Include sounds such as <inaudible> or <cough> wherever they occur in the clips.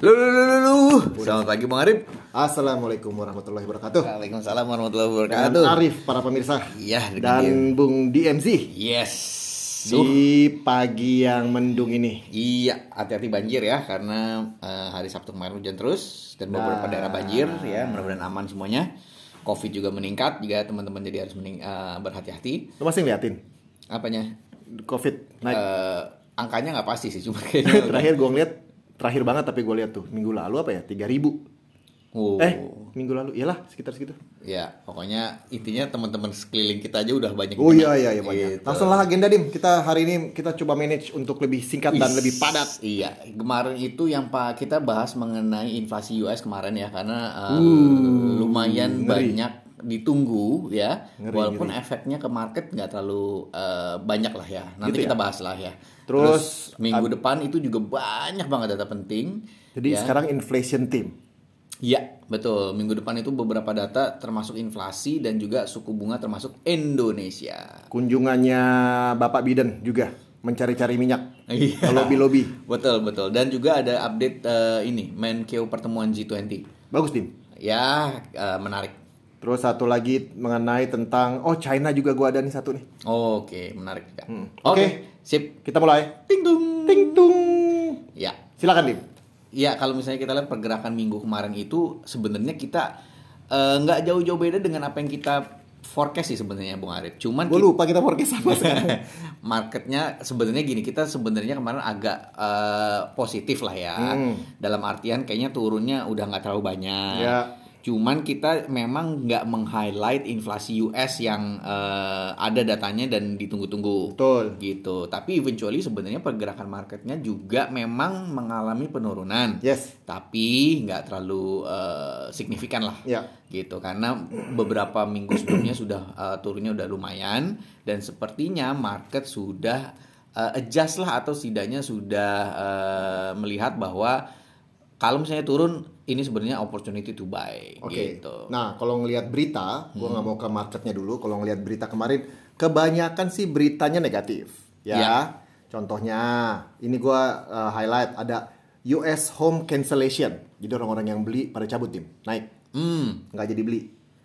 Lu, lu, lu, lu, lu. Selamat pagi Bang Arif. Assalamualaikum warahmatullahi wabarakatuh. Waalaikumsalam warahmatullahi wabarakatuh. Arif para pemirsa Iya, dan Bung DMZ Yes. Duh. di pagi yang mendung ini. Iya, hati-hati banjir ya karena eh, hari Sabtu kemarin hujan terus dan beberapa Nah. daerah banjir ya, mudah-mudahan aman semuanya. Covid juga meningkat juga teman-teman jadi harus mening- eh, berhati-hati. Lu masih ngeliatin Apanya? COVID naik. Eh, angkanya nggak pasti sih, cuma <laughs> kayaknya terakhir gua ngeliat terakhir banget tapi gua lihat tuh minggu lalu apa ya 3000 Oh. Eh minggu lalu iyalah sekitar segitu. Ya, pokoknya intinya teman-teman sekeliling kita aja udah banyak. Oh iya iya iya banyak. Gitu. Langsung lah agenda dim. Kita hari ini kita coba manage untuk lebih singkat dan Is- lebih padat. Iya, kemarin itu yang Pak kita bahas mengenai inflasi US kemarin ya karena uh, lumayan ngeri. banyak ditunggu ya. Ngeri, walaupun efeknya ke market nggak terlalu uh, banyak lah ya. Nanti Gitu ya? kita bahas lah ya. Terus, minggu depan itu juga banyak banget data penting. Jadi ya. sekarang inflation team. Iya, betul. Minggu depan itu beberapa data termasuk inflasi dan juga suku bunga termasuk Indonesia. Kunjungannya Bapak Biden juga mencari-cari minyak. Iya. Lobby-lobby. <laughs> Betul, betul. Dan juga ada update uh, ini, Menkeu pertemuan G20. Bagus dim. Ya, uh, menarik. Terus satu lagi mengenai tentang oh China juga gua ada nih satu nih. Oke, menarik juga. Hmm. Oke, Oke. sip. Kita mulai. Ting dung. Ting tung. Ya. Silakan dim. Ya, kalau misalnya kita lihat pergerakan minggu kemarin itu sebenarnya kita uh, nggak jauh-jauh beda dengan apa yang kita forecast sih sebenarnya Bung Arif. Cuman Gue lupa kita forecast apa sekarang. <laughs> marketnya sebenarnya gini kita sebenarnya kemarin agak eh, positif lah ya Hmm. dalam artian kayaknya turunnya udah nggak terlalu banyak Ya. Cuman kita memang nggak meng-highlight inflasi US yang eh, ada datanya dan ditunggu-tunggu Betul. gitu tapi eventually sebenarnya pergerakan marketnya juga memang mengalami penurunan Yes. tapi nggak terlalu eh, signifikan lah Ya. gitu karena beberapa minggu sebelumnya sudah uh, turunnya udah lumayan dan sepertinya market sudah uh, adjust lah atau setidaknya sudah uh, melihat bahwa kalau misalnya turun ini sebenarnya opportunity to buy Oke. gitu. Nah, kalau ngelihat berita, gua nggak mau ke marketnya dulu. Kalau ngelihat berita kemarin, kebanyakan sih beritanya negatif. Ya. Ya. Contohnya, ini gua uh, highlight ada US home cancellation. Jadi orang-orang yang beli pada cabut tim, naik, Hmm. nggak jadi beli.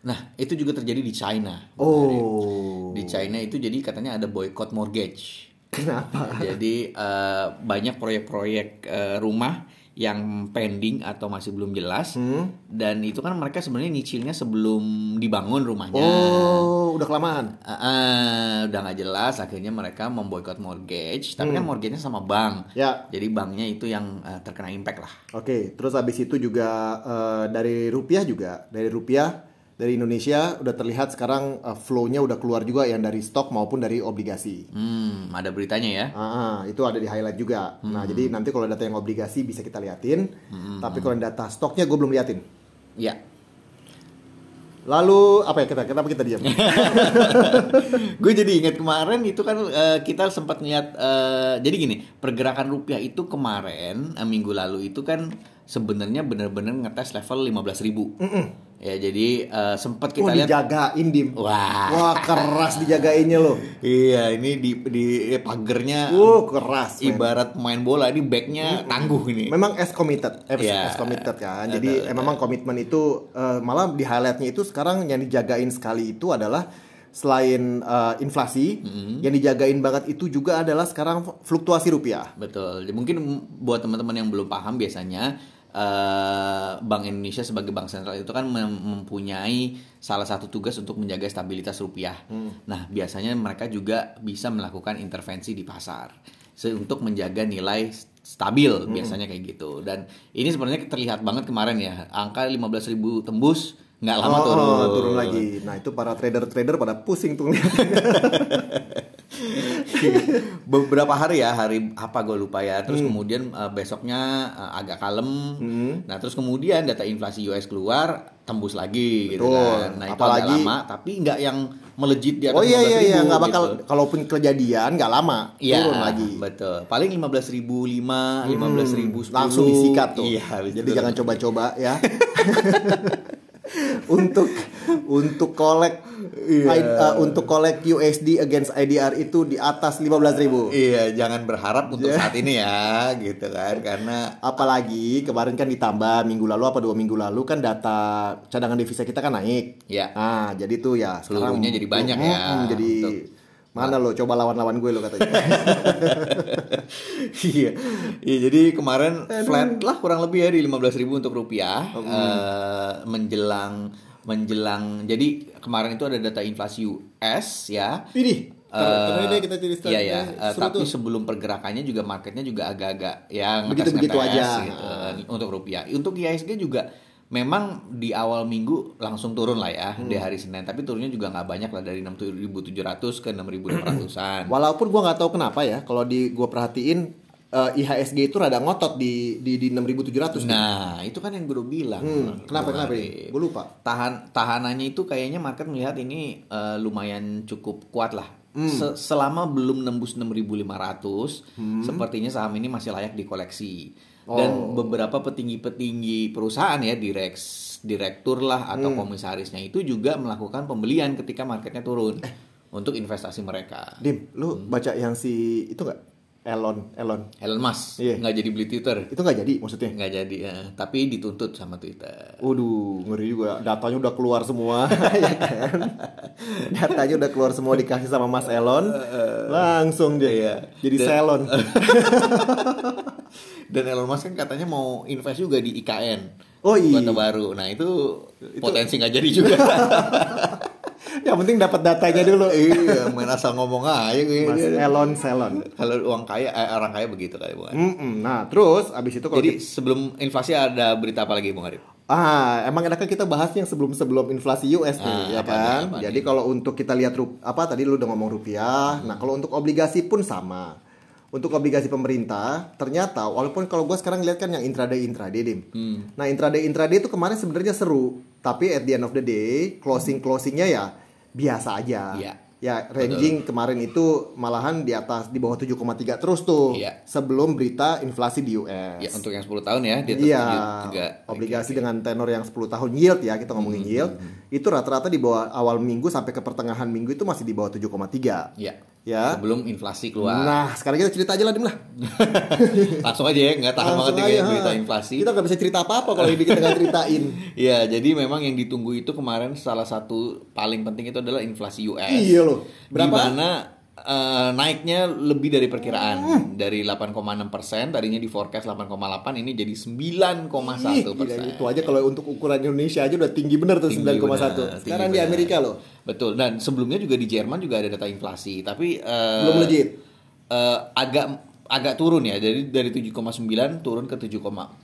Nah, itu juga terjadi di China. Oh. Di China itu jadi katanya ada boycott mortgage. Kenapa? Jadi eh, banyak proyek-proyek eh, rumah yang pending atau masih belum jelas Hmm. dan itu kan mereka sebenarnya nyicilnya sebelum dibangun rumahnya. Oh, udah kelamaan. Ah, ah, udah nggak jelas akhirnya mereka memboikot mortgage tapi kan mortgage-nya sama bank. Ya. Jadi banknya itu yang eh, terkena impact lah. Oke, terus habis itu juga eh, dari rupiah juga, dari rupiah dari Indonesia udah terlihat sekarang eh, flow-nya udah keluar juga yang dari stok maupun dari obligasi. Hmm, ada beritanya ya. Ah, ah, itu ada di highlight juga. Nah, jadi nanti kalau data yang obligasi bisa kita liatin, tapi kalau data stoknya gue belum liatin. Ya. Lalu apa ya kita kenapa kita diam? <laughs> gue jadi ingat kemarin itu kan eh, kita sempat lihat eh, jadi gini pergerakan rupiah itu kemarin eh, minggu lalu itu kan sebenarnya benar-benar ngetes level 15.000 ribu ya jadi eh, sempat Oh, kita lihat dijagain dim. wah Wah, keras dijagainnya loh. iya ini di di pagernya Uh, keras. men. ibarat pemain bola ini backnya tangguh ini Memang as committed, eh, Iya. as committed kan. Jadi eh, memang komitmen itu eh, malah di highlightnya itu sekarang yang dijagain sekali itu adalah selain eh, inflasi, yang dijagain banget itu juga adalah sekarang fluktuasi rupiah. Betul. Jadi Mungkin buat teman-teman yang belum paham biasanya eh, Bank Indonesia sebagai bank sentral itu kan mem- mempunyai salah satu tugas untuk menjaga stabilitas rupiah. Nah, biasanya mereka juga bisa melakukan intervensi di pasar untuk menjaga nilai stabil biasanya kayak gitu. Dan ini sebenarnya terlihat banget kemarin ya. Angka 15.000 tembus nggak lama Oh, turun. oh, turun lagi. Nah, itu para trader-trader pada pusing tuh. <laughs> <laughs> beberapa hari ya hari apa gue lupa ya terus kemudian eh, besoknya eh, agak kalem nah terus kemudian data inflasi US keluar tembus lagi gitu kan nah itu Apalagi- agak lama tapi nggak yang melejit di atas Oh iya iya iya 15.000 nggak bakal gitu. kalaupun kejadian nggak lama Iya, turun lagi. betul. Paling 15.005, 15.010. Langsung disikat tuh. Iya, Jadi jangan coba-coba ya. <laughs> untuk untuk kolek. I- uh, untuk kolek USD against IDR itu di atas 15.000 Iya, jangan berharap untuk saat ini ya, gitu kan, karena Apalagi kemarin kan ditambah minggu lalu apa dua minggu lalu kan data cadangan devisa kita kan naik. Ya. Nah, jadi tuh ya sekarang Seluruhnya jadi banyak ya, jadi untuk- mana lo coba lawan-lawan gue lo katanya. <laughs> iya, iya jadi kemarin flat lah kurang lebih ya di 15.000 untuk rupiah Eh, menjelang menjelang jadi kemarin itu ada data inflasi US ya. Ini Eh, deh kita cerita iya ya, eh, seru tapi tuh. sebelum pergerakannya juga marketnya juga agak-agak ya Begitu-begitu ngetes-ngetes aja. gitu, untuk rupiah. Untuk IHSG juga memang di awal minggu langsung turun lah ya Hmm. di hari Senin, tapi turunnya juga nggak banyak lah dari 6.700 ke 6.500-an. Walaupun gua nggak tahu kenapa ya kalau di gua perhatiin eh, IHSG itu rada ngotot di di di 6.700 nih. Nah, itu kan yang gue bilang. Hmm, kenapa kenapa nih? Gue lupa. Tahan tahanannya itu kayaknya market melihat ini eh, lumayan cukup kuat lah. Hmm. Se- selama belum nembus 6.500, Hmm. sepertinya saham ini masih layak dikoleksi. Dan Oh. beberapa petinggi-petinggi perusahaan ya, direks, direktur lah atau Hmm. komisarisnya itu juga melakukan pembelian ketika marketnya turun Eh. untuk investasi mereka. Dim, lu Hmm. baca yang si itu nggak? Elon, Elon. Elon Musk Iya. nggak jadi beli Twitter, Itu nggak jadi maksudnya? nggak jadi, eh, tapi dituntut sama Twitter. Waduh, ngeri juga. Datanya udah keluar semua, <laughs> ya kan? Datanya udah keluar semua dikasih sama Mas Elon, langsung dia Iya. jadi Dan- salon. <laughs> Dan Elon Musk kan katanya mau invest juga di IKN. Oh, iya. Kota baru. Nah itu, potensi nggak jadi juga. <laughs> Yang penting dapat datanya dulu. iya, main asal ngomong aja gue. Mas Elon Salon. Kalau uang kaya, eh, orang kaya begitu kali bukan. Mm-mm. Nah, terus abis itu kalau Jadi kita- sebelum inflasi ada berita apa lagi Bung Arif? Ah, emang enaknya kita bahas yang sebelum-sebelum inflasi US nih, Ah, ya apa kan? nih, apa Jadi nih? kalau untuk kita lihat rup, apa tadi lu udah ngomong rupiah. Nah, kalau untuk obligasi pun sama. Untuk obligasi pemerintah, ternyata walaupun kalau gua sekarang lihat kan yang intraday intraday, Dim. Hmm. Nah, intraday intraday itu kemarin sebenarnya seru, tapi at the end of the day, closing closingnya ya biasa aja. Iya. Ya, ranging kemarin itu malahan di atas di bawah 7,3 terus tuh. Iya. Sebelum berita inflasi di US. Ya untuk yang 10 tahun ya, dia Iya, juga. obligasi dengan tenor yang 10 tahun yield ya, kita ngomongin Hmm, yield. Itu rata-rata di bawah awal minggu sampai ke pertengahan minggu itu masih di bawah 7,3. Ya. Ya. Sebelum inflasi keluar. Nah, sekarang kita cerita aja lah, Dim lah. <laughs> Langsung aja ya, nggak tahan banget Langsung kayak berita ha. inflasi. Kita nggak bisa cerita apa-apa kalau ini kita nggak ceritain. <laughs> Iya, jadi memang yang ditunggu itu kemarin salah satu paling penting itu adalah inflasi US. Iya loh. Berapa? Berapa? Eh, naiknya lebih dari perkiraan Hmm. dari 8,6 persen tadinya di forecast 8,8 ini jadi 9,1 Ih, gila, persen. itu aja kalau untuk ukuran Indonesia aja udah tinggi bener tuh Tinggi 9,1. benar, Sekarang di. Amerika loh. Betul. Dan sebelumnya juga di Jerman juga ada data inflasi, tapi eh, Belum legit. eh, agak agak turun ya. Jadi dari 7,9 turun ke 7,6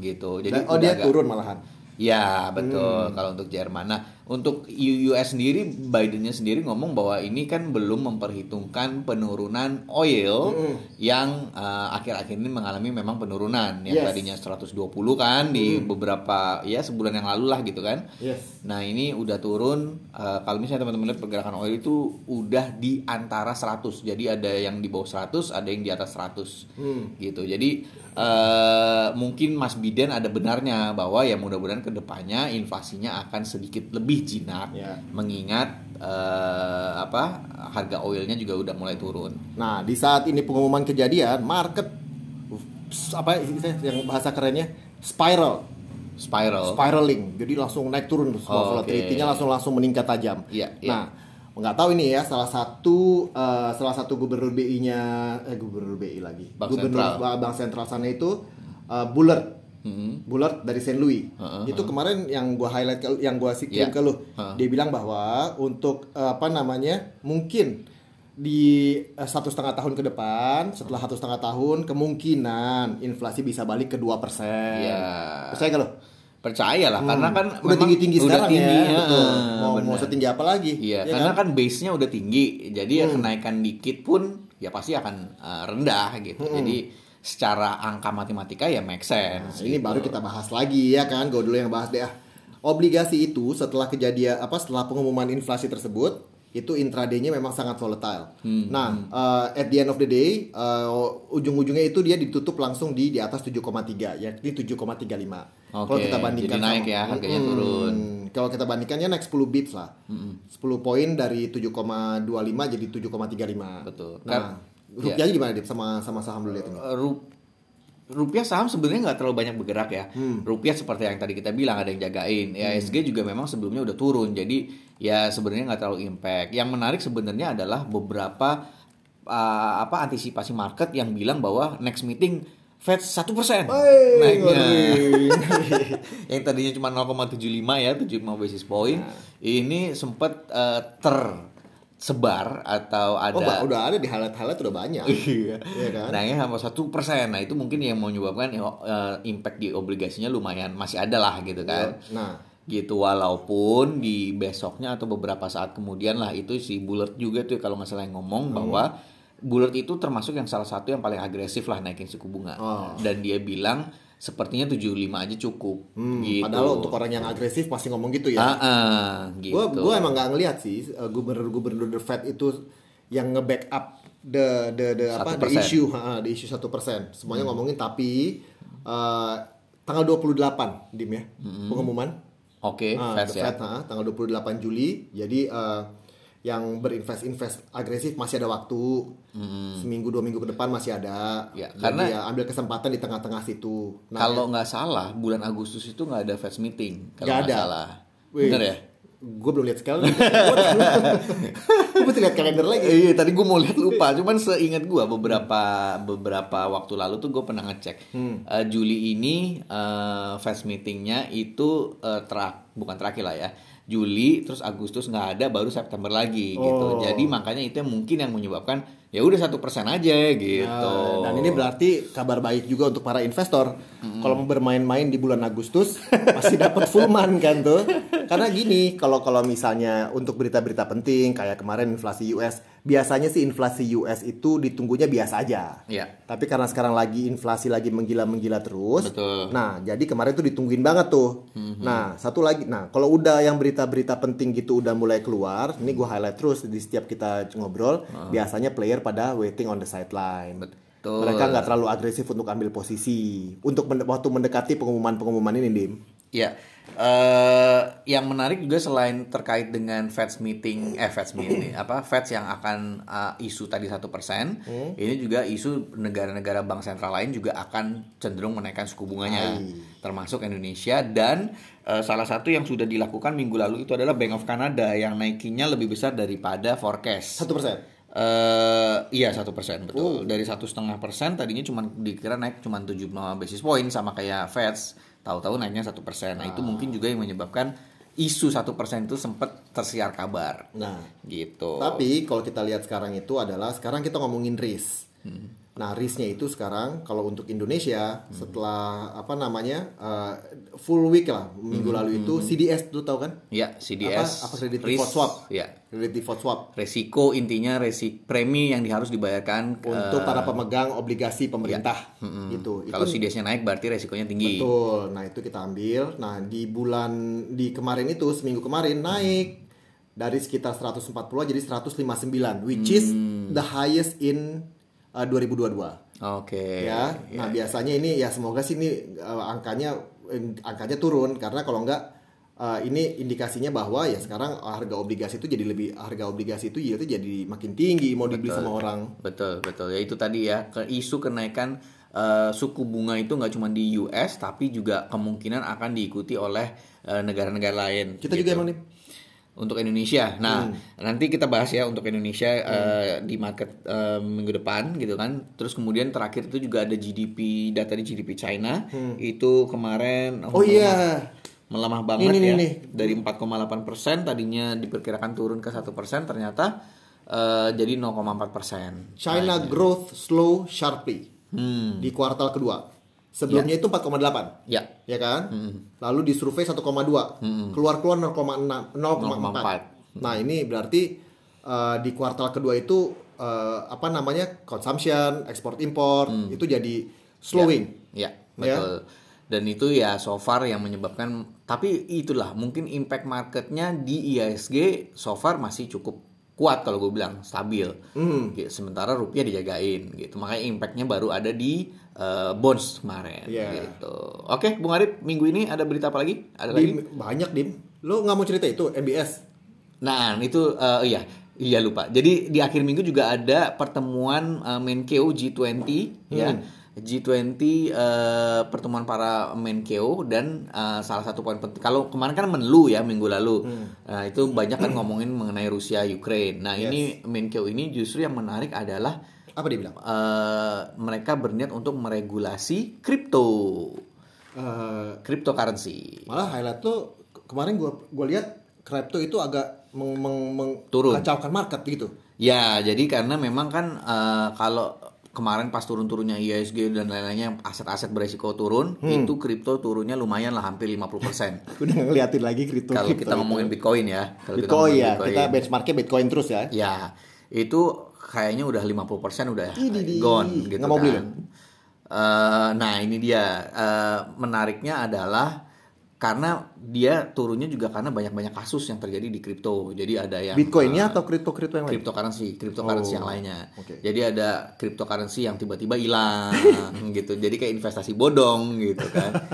gitu. Jadi Dan- oh dia agak- turun malahan. Ya betul Hmm. kalau untuk Jerman. Nah untuk US sendiri Bidennya sendiri ngomong bahwa ini kan belum memperhitungkan penurunan oil Hmm. yang eh, akhir-akhir ini mengalami memang penurunan yang Yes. tadinya 120 kan di beberapa ya sebulan yang lalu lah gitu kan. Yes. Nah ini udah turun eh, kalau misalnya teman-teman lihat pergerakan oil itu udah di antara 100 jadi ada yang di bawah 100 ada yang di atas 100 Hmm. gitu jadi eh, mungkin Mas Biden ada benarnya bahwa ya mudah-mudahan ke depannya inflasinya akan sedikit lebih jinak Ya. mengingat eh, apa harga oilnya juga udah mulai turun Nah, di saat ini pengumuman kejadian, market apa istilahnya yang bahasa kerennya spiral, spiral spiraling. Jadi langsung naik turun semua Oh, volatility-nya oke. langsung langsung meningkat tajam. Iya, iya. Nah, nggak tahu ini ya salah satu eh, salah satu gubernur BI-nya eh gubernur BI lagi. Bank gubernur Sentral. Bank Sentral sana itu eh, Bullard. Mhm. Bullard dari Saint Louis. Heeh, itu kemarin yang gua highlight ke, yang gua kirim Iya. ke lu. Heeh. Dia bilang bahwa untuk eh, apa namanya? mungkin di eh, satu setengah tahun ke depan setelah satu setengah tahun kemungkinan inflasi bisa balik ke 2% persen. Iya. Percaya gak lo? percaya lah karena kan udah memang tinggi tinggi udah sekarang tinggi, ya, betul. ah, Mau, mau benar. setinggi apa lagi? Iya, Ya karena kan? kan, base-nya udah tinggi, jadi ya Hmm. kenaikan dikit pun ya pasti akan uh, rendah gitu. Jadi secara angka matematika ya make Nah, sense. ini gitu. baru kita bahas lagi ya kan. Gue dulu yang bahas deh. ah. Obligasi itu setelah kejadian apa setelah pengumuman inflasi tersebut itu intraday-nya memang sangat volatile. Nah, uh, at the end of the day, uh, ujung-ujungnya itu dia ditutup langsung di di atas 7,3, yakni 7,35. Kalau Oke, kita bandingkan jadi naik sama- ya, harganya Mm-mm. turun. Kalau kita bandingkannya naik 10 bips lah. 10 poin dari 7,25 jadi 7,35. Betul. Nah, Rupiahnya gimana Dip sama sama saham dulu lihat ini? Eh, ru- rupiah saham sebenarnya nggak terlalu banyak bergerak ya. Hmm. Rupiah seperti yang tadi kita bilang ada yang jagain. IHSG juga memang sebelumnya udah turun. Jadi ya sebenarnya nggak terlalu impact. Yang menarik sebenarnya adalah beberapa uh, apa antisipasi market yang bilang bahwa next meeting Fed satu persen naiknya. <laughs> yang tadinya cuma 0,75 ya 75 basis point Nah. ini sempat uh, tersebar atau ada Oh, udah ada di highlight-highlight udah banyak. <laughs> Iya. Iya kan? Naiknya sama satu persen. Nah itu mungkin yang menyebabkan eh, impact di obligasinya lumayan masih ada lah gitu kan. Nah, Gitu walaupun di besoknya atau beberapa saat kemudian lah itu si Bullard juga tuh kalau nggak salah yang ngomong Hmm. bahwa Bullard itu termasuk yang salah satu yang paling agresif lah naikin suku bunga. Oh. Dan dia bilang sepertinya 75 aja cukup. hmm, gitu. padahal untuk orang yang agresif pasti ngomong gitu ya. Ah, ah, gitu. Gue gua emang nggak ngelihat sih uh, gubernur-gubernur the Fed itu yang nge-backup the the the apa the 1%. issue, ha, the issue satu persen. Semuanya ngomongin tapi uh, tanggal 28 dim ya pengumuman. Oke, Ah, Fed the ya. Fed, ha, tanggal 28 Juli. Jadi uh, yang berinvest invest agresif masih ada waktu seminggu dua minggu ke depan masih ada. Ya, karena- ya ambil kesempatan di tengah-tengah situ. Nah, Kalau nggak salah bulan Agustus itu nggak ada Fed meeting. Kalau Nggak nggak ada. salah. Wih, Bener ya? Gue belum lihat sekali. <laughs> <laughs> gue mesti lihat kalender lagi. Iya tadi gue mau lihat lupa, cuman seingat gue beberapa beberapa waktu lalu tuh gue pernah ngecek Eh, Juli ini eh, fast meetingnya itu eh, terak bukan terakhir lah ya Juli terus Agustus nggak ada baru September lagi gitu Oh. jadi makanya itu yang mungkin yang menyebabkan ya udah satu persen aja gitu Nah, dan ini berarti kabar baik juga untuk para investor. Kalau mau bermain-main di bulan Agustus <laughs> masih dapat full man kan tuh. Karena gini, kalau kalau misalnya untuk berita-berita penting kayak kemarin inflasi US, biasanya sih inflasi US itu ditunggunya biasa aja. Iya. Tapi karena sekarang lagi inflasi lagi menggila-menggila terus. Betul. Nah, jadi kemarin tuh ditungguin banget tuh. Nah, satu lagi. Nah, kalau udah yang berita-berita penting gitu udah mulai keluar, ini gue highlight terus di setiap kita ngobrol, biasanya player pada waiting on the sideline. Betul. Mereka nggak terlalu agresif untuk ambil posisi. Untuk waktu mendekati pengumuman-pengumuman ini, Dim. Ya, eh yang menarik juga selain terkait dengan Fed meeting, eh Fed meeting apa Fed yang akan eh, isu tadi satu persen, ini juga isu negara-negara bank sentral lain juga akan cenderung menaikkan suku bunganya, Hai. termasuk Indonesia dan eh, salah satu yang sudah dilakukan minggu lalu itu adalah Bank of Canada yang naikinya lebih besar daripada forecast. Satu persen. Eh iya satu persen betul dari satu setengah persen tadinya cuma dikira naik cuma 75 basis point sama kayak Fed tahu-tahu naiknya satu persen. Nah itu mungkin juga yang menyebabkan isu satu persen itu sempat tersiar kabar. Nah, gitu. Tapi kalau kita lihat sekarang itu adalah sekarang kita ngomongin risk. Nah, risknya itu sekarang kalau untuk Indonesia setelah apa namanya uh, full week lah minggu lalu itu CDS tuh tahu kan? ya CDS Apa- apa credit risk, default swap? ya Credit default swap resiko intinya resi premi yang harus dibayarkan untuk para pemegang obligasi pemerintah gitu. kalau Itu CDS-nya naik berarti resikonya tinggi betul. Nah, itu kita ambil. Nah, di bulan di kemarin itu seminggu kemarin naik dari sekitar 140 jadi 159 which is Hmm. the highest in uh, 2022. oke ya. Nah, biasanya ini ya semoga sih ini uh, angkanya angkanya turun karena kalau enggak uh, ini indikasinya bahwa ya sekarang harga obligasi itu jadi lebih harga obligasi itu yieldnya jadi makin tinggi mau dibeli sama orang. Betul, betul. Ya itu tadi ya, ke isu kenaikan eh, suku bunga itu nggak cuma di US tapi juga kemungkinan akan diikuti oleh eh, negara-negara lain. Kita gitu. juga emang nih untuk Indonesia. Nah, nanti kita bahas ya untuk Indonesia eh, di market eh, minggu depan gitu kan. Terus kemudian terakhir itu juga ada GDP data di GDP China itu kemarin Oh iya. Melemah banget Ini, ya ini. dari 4,8 persen tadinya diperkirakan turun ke satu persen ternyata eh, jadi 0,4 persen. China growth slow sharply Hmm. di kuartal kedua. Sebelumnya itu 4,8. Ya. Ya kan? Lalu di survei 1,2. Keluar-keluar 0,6 0,4. Nah, ini berarti uh, di kuartal kedua itu uh, apa namanya? consumption, ekspor impor itu jadi slowing. Ya, betul. Dan itu ya so far yang menyebabkan tapi itulah mungkin impact marketnya di IISG so far masih cukup kuat kalau gue bilang stabil. Hmm. Gitu. Sementara rupiah dijagain gitu. Makanya impactnya baru ada di uh, bonds kemarin Iya. gitu. Oke, Bung Arif, minggu ini ada berita apa lagi? Ada lagi? Dim, banyak dim. Lo nggak mau cerita itu MBS? Nah, itu uh, iya, iya lupa. Jadi di akhir minggu juga ada pertemuan uh, Menkeu G20 ya. G20 uh, pertemuan para Menkeu dan uh, salah satu poin penting kalau kemarin kan menlu ya minggu lalu. Nah, itu banyak kan ngomongin mengenai Rusia Ukraine. Nah, ini Menkeu ini justru yang menarik adalah Apa dia bilang? uh, mereka berniat untuk meregulasi kripto, Eh, cryptocurrency. malah highlight ke- kemarin gua gua lihat kripto itu agak meng, meng, meng- Turun. market gitu. Ya, jadi karena memang kan eh, kalau kemarin pas turun-turunnya IISG dan lain-lainnya aset-aset beresiko turun, itu kripto turunnya lumayan lah hampir 50%. <laughs> Udah ngeliatin lagi kripto. kalau kita ngomongin Bitcoin ya, kalau kita Bitcoin ngomongin ya, kita benchmarknya Bitcoin terus ya. Ya, itu kayaknya udah 50% udah Idih, gone gitu nggak mau kan. beli lo? Eh, nah, ini dia Eh, menariknya adalah karena dia turunnya juga karena banyak-banyak kasus yang terjadi di kripto. Jadi ada yang Bitcoinnya eh, atau kripto-kripto yang lain? cryptocurrency, cryptocurrency Oh, yang lainnya. oke. Jadi ada cryptocurrency yang tiba-tiba hilang <laughs> gitu. Jadi kayak investasi bodong gitu kan. <laughs>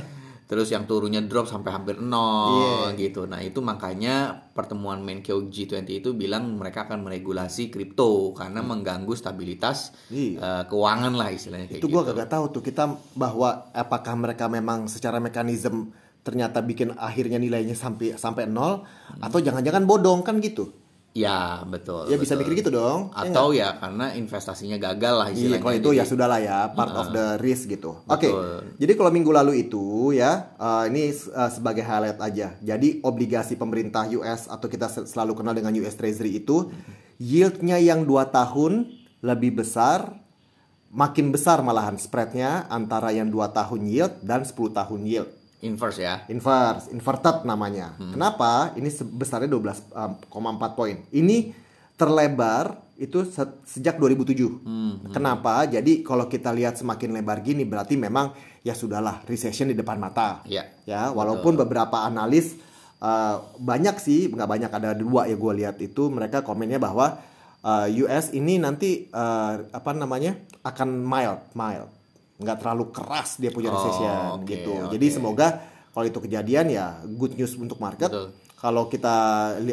Terus yang turunnya drop sampai hampir nol Iya. gitu. Nah, itu makanya pertemuan Menkeu G20 itu bilang mereka akan meregulasi kripto karena mengganggu stabilitas Iya. eh, keuangan lah istilahnya kayak itu gua gitu. kagak tahu tuh kita bahwa apakah mereka memang secara mekanisme ternyata bikin akhirnya nilainya sampai sampai nol atau jangan-jangan bodong kan gitu. Ya, betul. Ya bisa betul. mikir gitu dong. Ya Atau ya karena investasinya gagal lah Iya, istilahnya. kalau itu Jadi- ya sudahlah ya, part of the risk gitu. Oke, Betul. jadi kalau minggu lalu itu ya, eh, ini eh, sebagai highlight aja. Jadi obligasi pemerintah US atau kita sel- selalu kenal dengan US Treasury itu, yieldnya yang 2 tahun lebih besar, makin besar malahan spreadnya antara yang 2 tahun yield dan 10 tahun yield. Inverse ya. Inverse, inverted namanya. Kenapa? Ini sebesarnya 12,4 poin. Ini terlebar itu se- sejak 2007. Kenapa? Jadi kalau kita lihat semakin lebar gini berarti memang ya sudahlah recession di depan mata. Iya. Ya, walaupun beberapa analis uh, banyak sih, nggak banyak ada dua ya gue lihat itu mereka komennya bahwa uh, US ini nanti uh, apa namanya akan mild, mild, nggak terlalu keras dia punya Oh, recession oke, gitu. oke. Jadi semoga kalau itu kejadian ya good news untuk market. Betul. Kalau kita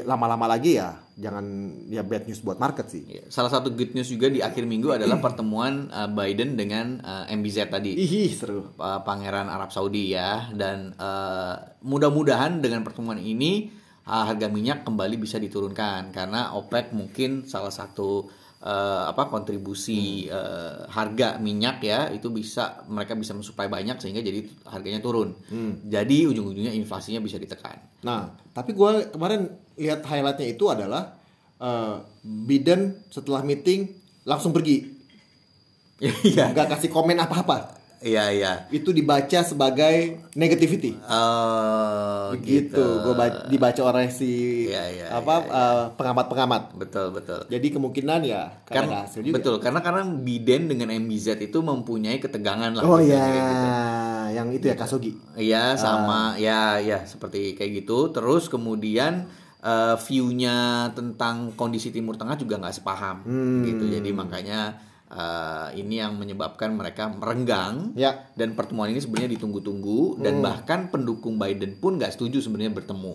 lama-lama lagi ya jangan ya bad news buat market sih. Iya. Salah satu good news juga di akhir minggu adalah pertemuan uh, Biden dengan uh, MBZ tadi. Ih seru. uh, Pangeran Arab Saudi ya dan uh, mudah-mudahan dengan pertemuan ini uh, harga minyak kembali bisa diturunkan karena OPEC mungkin salah satu uh, apa kontribusi uh, harga minyak ya itu bisa mereka bisa mensuplai banyak sehingga jadi harganya turun. Jadi ujung-ujungnya inflasinya bisa ditekan. Nah, tapi gue kemarin lihat highlightnya itu adalah eh, Biden setelah meeting langsung pergi, <laughs> Iya. nggak kasih komen apa-apa. Iya iya. Itu dibaca sebagai negativity. Oh Begitu, gitu. gue dibaca oleh si Iya, iya, apa eh, pengamat-pengamat. Betul betul. Jadi kemungkinan ya karena hasil juga. betul karena karena Biden dengan MBZ itu mempunyai ketegangan lah. Oh gitu, ya, kayak gitu. yang itu ya Kasogi. Iya Ah. sama ya ya seperti kayak gitu. Terus kemudian eh, view-nya tentang kondisi Timur Tengah juga nggak sepaham Hmm. gitu. Jadi makanya eh, ini yang menyebabkan mereka merenggang. Ya. Dan pertemuan ini sebenarnya ditunggu-tunggu dan Hmm. bahkan pendukung Biden pun nggak setuju sebenarnya bertemu.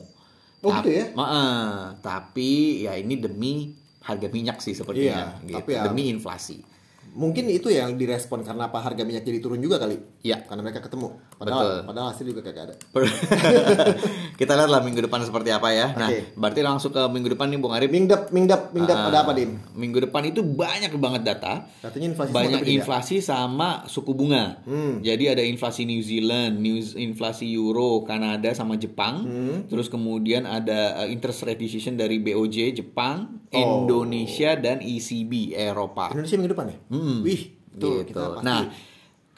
Oh, Tap- gitu ya? Maah, tapi ya ini demi harga minyak sih sepertinya, Iya, gitu. tapi ya- demi inflasi. Mungkin itu yang direspon karena apa harga minyak jadi turun juga kali. Iya. Karena mereka ketemu. Padahal Betul. padahal hasil juga kagak ada. <laughs> Kita lihatlah minggu depan seperti apa ya. Nah, berarti langsung ke minggu depan nih Bung Arif. Mingdep, mingdep, mingdep Ah, ada apa, Dim? Minggu depan itu banyak banget data. Katanya inflasi banyak tapi tidak. inflasi sama suku bunga. Hmm. Jadi ada inflasi New Zealand, news inflasi Euro, Kanada sama Jepang. Hmm. Terus kemudian ada uh, interest rate decision dari BOJ Jepang, Oh. Indonesia dan ECB Eropa. Indonesia minggu depan ya? Hmm. Wih, tuh gitu. kita pasti Nah,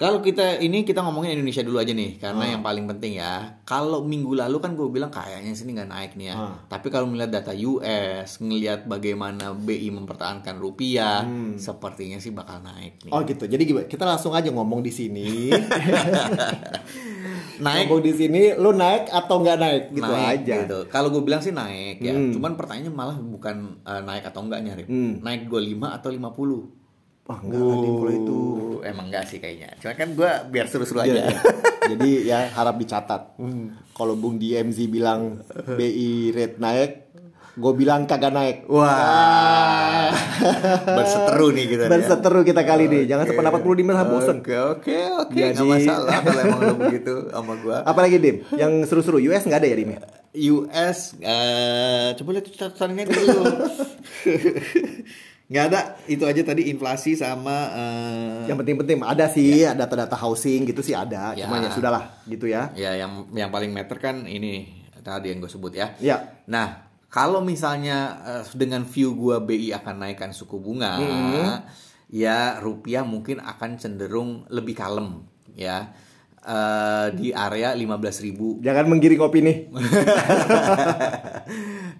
Kalau kita ini kita ngomongin Indonesia dulu aja nih, karena Ah. yang paling penting ya. Kalau minggu lalu kan gue bilang kayaknya sini nggak naik nih ya. Ah. Tapi kalau melihat data US, ngelihat bagaimana BI mempertahankan rupiah, sepertinya sih bakal naik nih. Hmm. Oh gitu. Jadi gimana? Kita langsung aja ngomong di sini. <laughs> naik ngomong di sini, lu naik atau nggak naik gitu naik aja. gitu. Kalau gue bilang sih naik ya. Hmm. Cuman pertanyaannya malah bukan eh, naik atau enggaknya, Rip. Hmm. Naik 25 atau 50. Wah enggak Dim, kalau itu. Uh, emang enggak sih kayaknya. Cuma kan gue biar seru-seru Iya, aja. iya. <laughs> Jadi ya harap dicatat. Kalau Bung DMZ bilang BI rate naik, gue bilang kagak naik. Wah. <laughs> Berseteru nih kita. nih ya. Berseteru kita kali ini. Jangan sependapat dulu di merah bosen. Oke oke oke Jadi- nggak masalah kalau emang udah begitu sama gua. <laughs> Apalagi Dim? Yang seru-seru US nggak ada ya Dim? ya? US eh coba lihat catatannya dulu. Nggak ada itu aja tadi inflasi sama eh, Yang penting-penting ada sih, ada data-data housing gitu sih ada. Ya. Cuma ya sudahlah gitu ya. ya yang yang paling meter kan ini tadi yang gue sebut ya. Ya. Nah, kalau misalnya eh, dengan view gua BI akan naikkan suku bunga, ya rupiah mungkin akan cenderung lebih kalem ya. Eh, di area 15.000 Jangan menggiring opini. <laughs>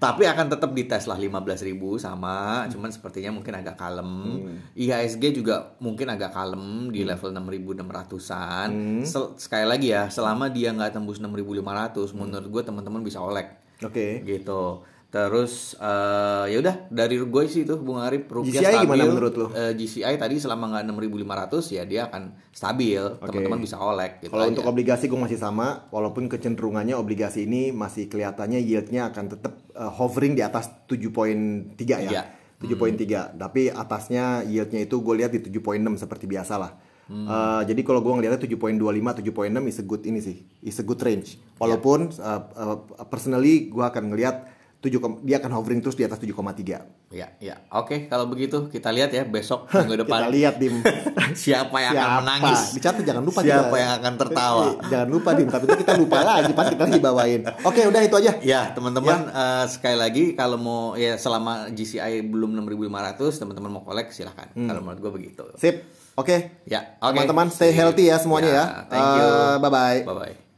Tapi akan tetap dites lah 15.000 sama, cuman sepertinya mungkin agak kalem. IHSG juga mungkin agak kalem di level 6.600-an. Sel- sekali lagi ya, selama dia nggak tembus 6.500, menurut gue teman-teman bisa olek Oke. gitu. Terus eh, ya udah dari gue sih itu Bung Arif rupiah GCI stabil. gimana menurut lo? Eh, GCI tadi selama nggak 6.500 ya dia akan stabil. Teman-teman bisa olek gitu Kalau untuk obligasi gue masih sama, walaupun kecenderungannya obligasi ini masih kelihatannya yieldnya akan tetap uh, hovering di atas 7.3 ya. Iya. 7.3. Tapi atasnya yieldnya itu gue lihat di 7.6 seperti biasa lah. Hmm. Uh, jadi kalau gue ngeliatnya 7.25, 7.6 is a good ini sih, is a good range. Walaupun uh, uh, personally gue akan ngelihat 7, kom- dia akan hovering terus di atas 7,3. Ya, ya. Oke, kalau begitu kita lihat ya besok minggu depan. Kita lihat dim. <laughs> siapa yang akan Siapa? menangis Dicatat jangan lupa siapa juga. yang akan tertawa Eh, Jangan lupa dim, tapi itu kita lupa <laughs> lagi pas kita lagi bawain. Oke, udah itu aja. ya teman-teman eh, sekali lagi kalau mau ya selama GCI belum 6500 teman-teman mau kolek silahkan kalau menurut gue begitu Sip. Oke. ya oke Teman-teman stay healthy ya semuanya ya. thank you bye bye. bye bye